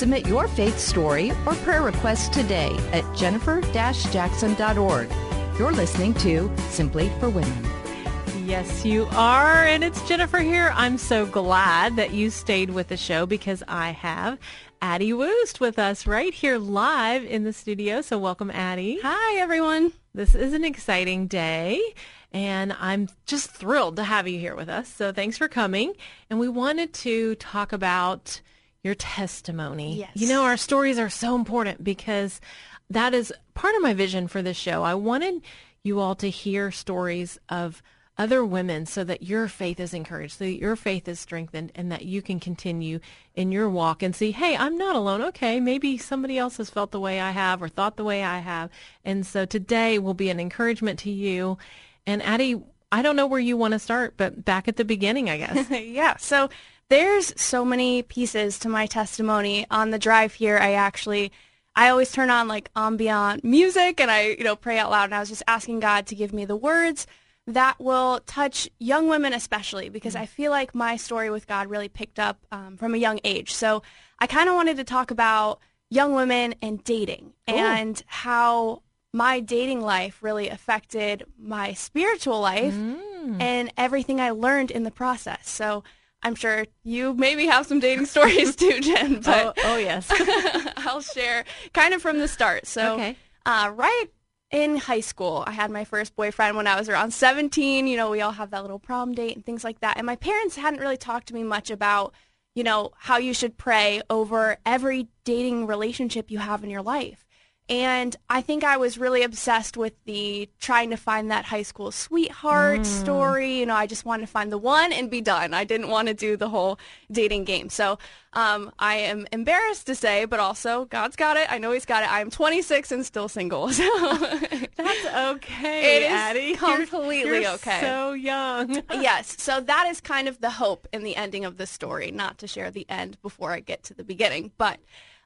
Submit your faith story or prayer request today at jennifer-jackson.org. You're listening to Simply for Women. Yes, you are. And it's Jennifer here. I'm so glad that you stayed with the show because I have Addie Woost with us right here live in the studio. So welcome, Addie. Hi, everyone. This is an exciting day. And I'm just thrilled to have you here with us. So thanks for coming. And we wanted to talk about your testimony. Yes. You know, our stories are so important because that is part of my vision for this show. I wanted you all to hear stories of other women so that your faith is encouraged, so that your faith is strengthened, and that you can continue in your walk and see, hey, I'm not alone. Okay, maybe somebody else has felt the way I have or thought the way I have. And so today will be an encouragement to you. And Addie, I don't know where you want to start, but back at the beginning, I guess. yeah. So there's so many pieces to my testimony. On the drive here, I actually, I always turn on like ambient music and I, you know, pray out loud. And I was just asking God to give me the words that will touch young women especially because I feel like my story with God really picked up um, from a young age. So I kind of wanted to talk about young women and dating Cool. and how my dating life really affected my spiritual life and everything I learned in the process. So I'm sure you maybe have some dating stories too, Jen, oh, oh, yes. I'll share kind of from the start. So Okay. uh, right in high school, I had my first boyfriend when I was around 17. You know, we all have that little prom date and things like that. And my parents hadn't really talked to me much about, you know, how you should pray over every dating relationship you have in your life. And I think I was really obsessed with the trying to find that high school sweetheart story. You know, I just wanted to find the one and be done. I didn't want to do the whole dating game. So um, I am embarrassed to say, but also God's got it. I know He's got it. I'm 26 and still single. So That's okay, It is Addie. You're- completely you're okay. So young. yes, so that is kind of the hope in the ending of the story. Not to share the end before I get to the beginning, but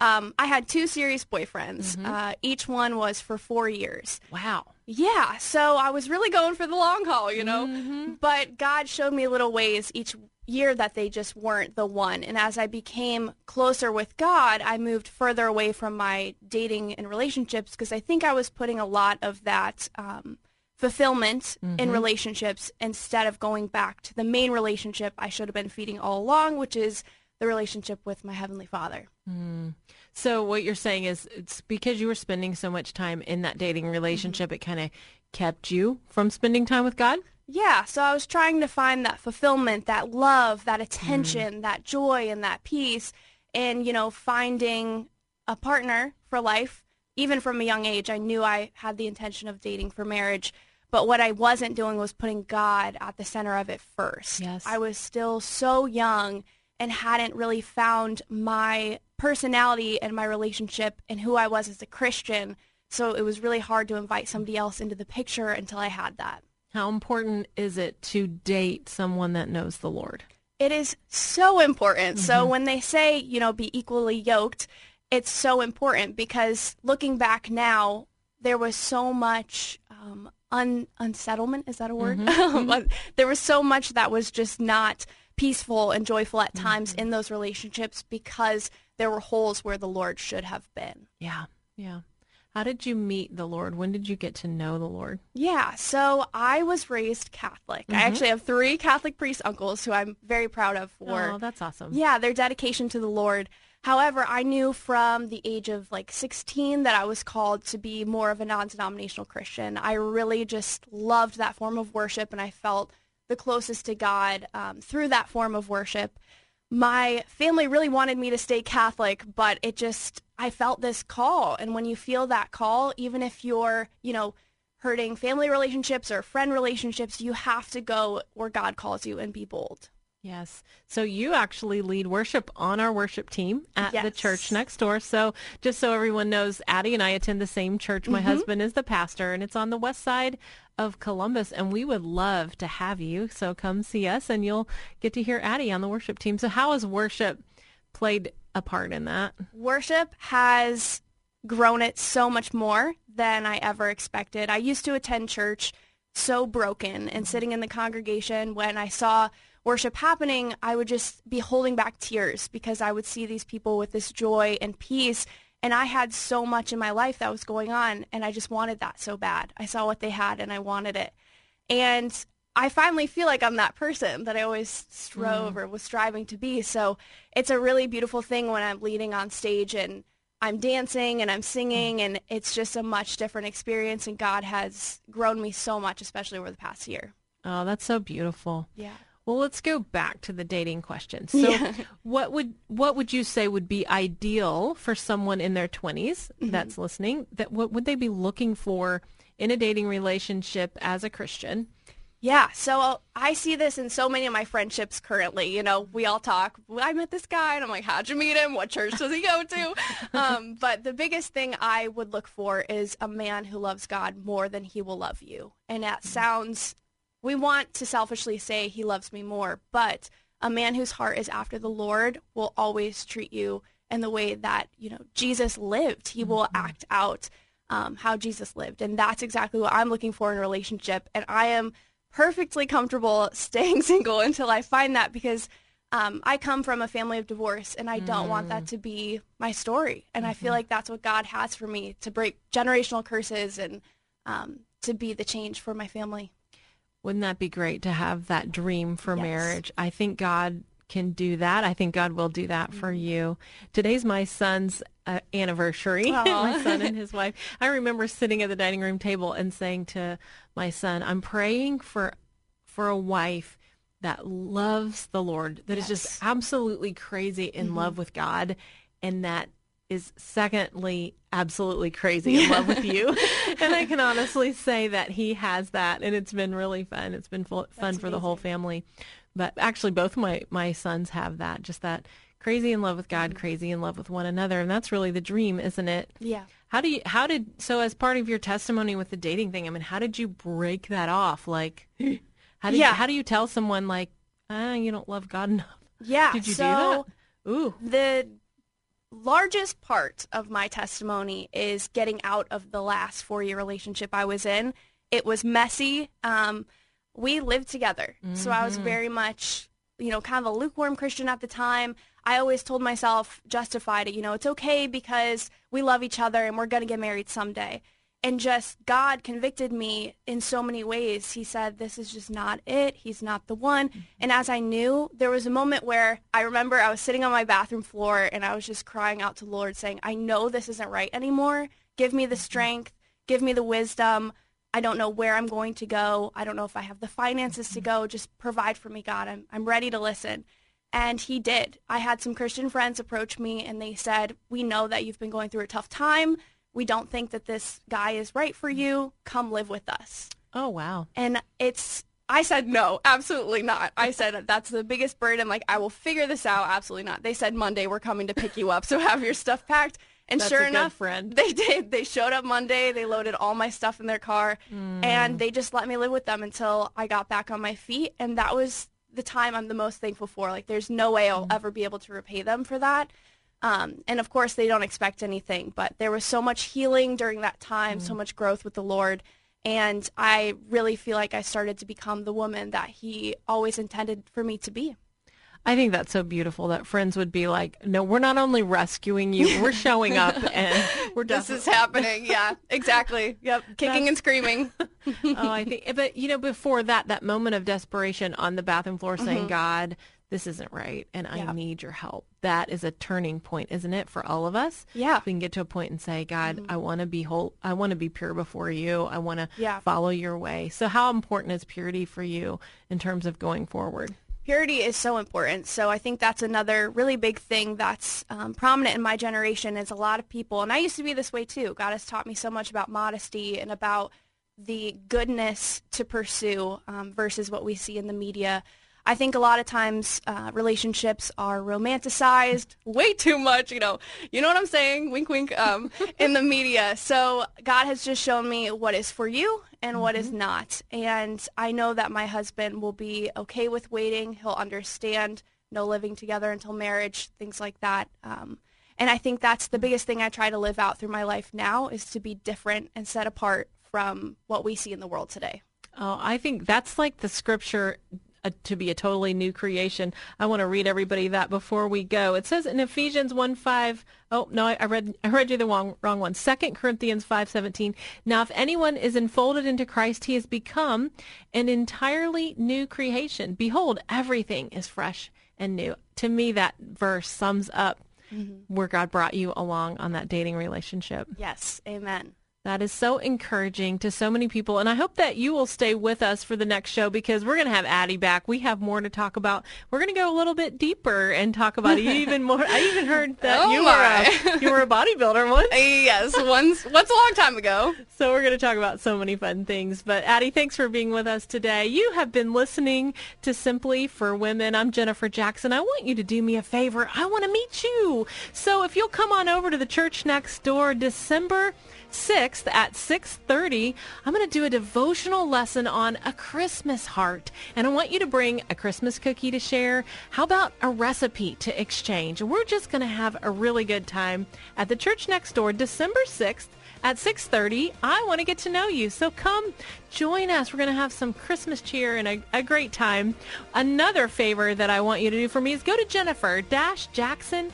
um, I had two serious boyfriends. Uh, each one was for four years. Wow. Yeah, so I was really going for the long haul, you know. But God showed me little ways each year that they just weren't the one. And as I became closer with God, I moved further away from my dating and relationships because I think I was putting a lot of that um, fulfillment in relationships instead of going back to the main relationship I should have been feeding all along, which is the relationship with my Heavenly Father. Hmm. So what you're saying is it's because you were spending so much time in that dating mm-hmm. relationship, it kind of kept you from spending time with God? Yeah, so I was trying to find that fulfillment, that love, that hmm. attention, that joy, and that peace, and you know, finding a partner for life. Even from a young age, I knew I had the intention of dating for marriage, but what I wasn't doing was putting God at the center of it first. Yes. I was still so young and hadn't really found my personality and my relationship and who I was as a Christian. So it was really hard to invite somebody else into the picture until I had that. How important is it to date someone that knows the Lord? It is so important. So mm-hmm. when they say, you know, be equally yoked, it's so important because looking back now, there was so much um, un- unsettlement. Is that a word? Mm-hmm. Mm-hmm. there was so much that was just not peaceful and joyful at times mm-hmm. in those relationships because there were holes where the Lord should have been. Yeah. Yeah. How did you meet the Lord? When did you get to know the Lord? Yeah, so I was raised Catholic. I mm-hmm. actually have three Catholic priest uncles who I'm very proud of oh, for oh, that's awesome. Yeah, their dedication to the Lord. However, I knew from the age of like 16 that I was called to be more of a non-denominational Christian. I really just loved that form of worship and I felt the closest to God um, through that form of worship. My family really wanted me to stay Catholic, but it just, I felt this call. And when you feel that call, even if you're, you know, hurting family relationships or friend relationships, you have to go where God calls you and be bold. Yes. So you actually lead worship on our worship team at the church next door. So just so everyone knows, Addie and I attend the same church. My mm-hmm. husband is the pastor, and it's on the west side of Columbus. And we would love to have you. So come see us, and you'll get to hear Addie on the worship team. So how has worship played a part in that? worship has grown it so much more than I ever expected. I used to attend church so broken and sitting in the congregation when I saw worship happening, I would just be holding back tears because I would see these people with this joy and peace. And I had so much in my life that was going on, and I just wanted that so bad. I saw what they had, and I wanted it. And I finally feel like I'm that person that I always strove mm. or was striving to be. So it's a really beautiful thing when I'm leading on stage and I'm dancing and I'm singing, mm. and it's just a much different experience. And God has grown me so much, especially over the past year. Oh, that's so beautiful. Yeah. Well, let's go back to the dating question. So, yeah. what would what would you say would be ideal for someone in their 20s mm-hmm. that's listening? That what would they be looking for in a dating relationship as a Christian? Yeah, so I see this in so many of my friendships currently. You know, we all talk. I met this guy, and I'm like, "How'd you meet him? What church does he go to?" um, but the biggest thing I would look for is a man who loves God more than he will love you. And that sounds, we want to selfishly say he loves me more, but a man whose heart is after the Lord will always treat you in the way that you know Jesus lived. He will mm-hmm. act out um, how Jesus lived, and that's exactly what I'm looking for in a relationship. And I am perfectly comfortable staying single until I find that because um, I come from a family of divorce and I don't want that mm. to be my story. And mm-hmm. I feel mm-hmm. like that's what God has for me to break generational curses and um, to be the change for my family. Wouldn't that be great to have that dream for yes. marriage? I think God can do that. I think God will do that for mm-hmm. you. Today's my son's uh, anniversary, my son and his wife. I remember sitting at the dining room table and saying to my son, "I'm praying for for a wife that loves the Lord, that yes. is just absolutely crazy in mm-hmm. love with God, and that is secondly absolutely crazy in love with you. and I can honestly say that he has that and it's been really fun. It's been fun That's for amazing. the whole family. But actually, both my my sons have that, just that crazy in love with God, mm-hmm. crazy in love with one another, and that's really the dream, isn't it? Yeah. How do you? How did? So, as part of your testimony with the dating thing, I mean, how did you break that off? Like, how do yeah. you, how do you tell someone like, ah, you don't love God enough? Yeah. Did you so do that? Ooh. The largest part of my testimony is getting out of the last four year relationship I was in. It was messy. Um, we lived together. Mm-hmm. So I was mm-hmm. very much, you know, kind of a lukewarm Christian at the time. I always told myself, justified it, you know, it's okay because we love each other and we're going to get married someday. And just God convicted me in so many ways. He said, this is just not it. He's not the one. Mm-hmm. And as I knew, there was a moment where I remember I was sitting on my bathroom floor and I was just crying out to the Lord saying, I know this isn't right anymore. Give me the mm-hmm. strength. Give me the wisdom. I don't know where I'm going to go. I don't know if I have the finances to mm-hmm. go. Just provide for me, God. I'm, I'm ready to listen. And he did. I had some Christian friends approach me and they said, We know that you've been going through a tough time. We don't think that this guy is right for mm-hmm. you. Come live with us. Oh, wow. And it's, I said, No, absolutely not. I said, That's the biggest burden. Like, I will figure this out. Absolutely not. They said, Monday, we're coming to pick you up. So have your stuff packed. And That's sure enough, friend. they did. They showed up Monday. They loaded all my stuff in their car, mm. and they just let me live with them until I got back on my feet. And that was the time I'm the most thankful for. Like, there's no way I'll mm. ever be able to repay them for that. Um, and of course, they don't expect anything. But there was so much healing during that time, mm. so much growth with the Lord. And I really feel like I started to become the woman that He always intended for me to be. I think that's so beautiful that friends would be like, no, we're not only rescuing you, we're showing up and we're just This is happening. Yeah, exactly. Yep. Kicking that's... and screaming. oh, I think, but you know, before that, that moment of desperation on the bathroom floor saying, mm-hmm. God, this isn't right and I need your help. That is a turning point, isn't it, for all of us? Yeah. We can get to a point and say, God, mm-hmm. I want to be whole. I want to be pure before you. I want to yeah. follow your way. So how important is purity for you in terms of going forward? Purity is so important. So I think that's another really big thing that's um, prominent in my generation is a lot of people, and I used to be this way too. God has taught me so much about modesty and about the goodness to pursue um, versus what we see in the media. I think a lot of times uh, relationships are romanticized way too much, you know, you know what I'm saying, wink, wink, um, in the media. So God has just shown me what is for you and mm-hmm. what is mm-hmm. not. And I know that my husband will be okay with waiting. He'll understand no living together until marriage, things like that. Um, and I think that's the biggest thing I try to live out through my life now is to be different and set apart from what we see in the world today. Oh, I think that's like the scripture a, to be a totally new creation. I want to read everybody that before we go. It says in Ephesians 1 5, oh, no, I, I read, I read you the wrong, wrong one. 2 Corinthians 5 17. Now, if anyone is enfolded into Christ, he has become an entirely new creation. Behold, everything is fresh and new. To me, that verse sums up mm-hmm. where God brought you along on that dating relationship. Yes. Amen. That is so encouraging to so many people. And I hope that you will stay with us for the next show because we're going to have Addie back. We have more to talk about. We're going to go a little bit deeper and talk about even more. I even heard that oh you, were a, you were a bodybuilder once. yes, once, once a long time ago. So we're going to talk about so many fun things. But Addie, thanks for being with us today. You have been listening to Simply for Women. I'm Jennifer Jackson. I want you to do me a favor. I want to meet you. So if you'll come on over to the church next door December 6th at 6.30, I'm going to do a devotional lesson on a Christmas heart. And I want you to bring a Christmas cookie to share. How about a recipe to exchange? We're just going to have a really good time at the church next door, December 6th at 6.30 i want to get to know you so come join us we're going to have some christmas cheer and a, a, great time another favor that i want you to do for me is go to jennifer-jackson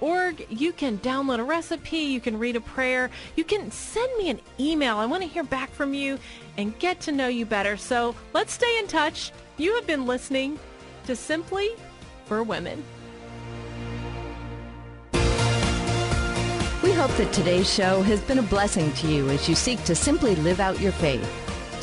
org. You can download a recipe. You can read a prayer. You can send me an email. I want to hear back from you and get to know you better. So let's stay in touch. You have been listening to Simply for Women. We hope that today's show has been a blessing to you as you seek to simply live out your faith.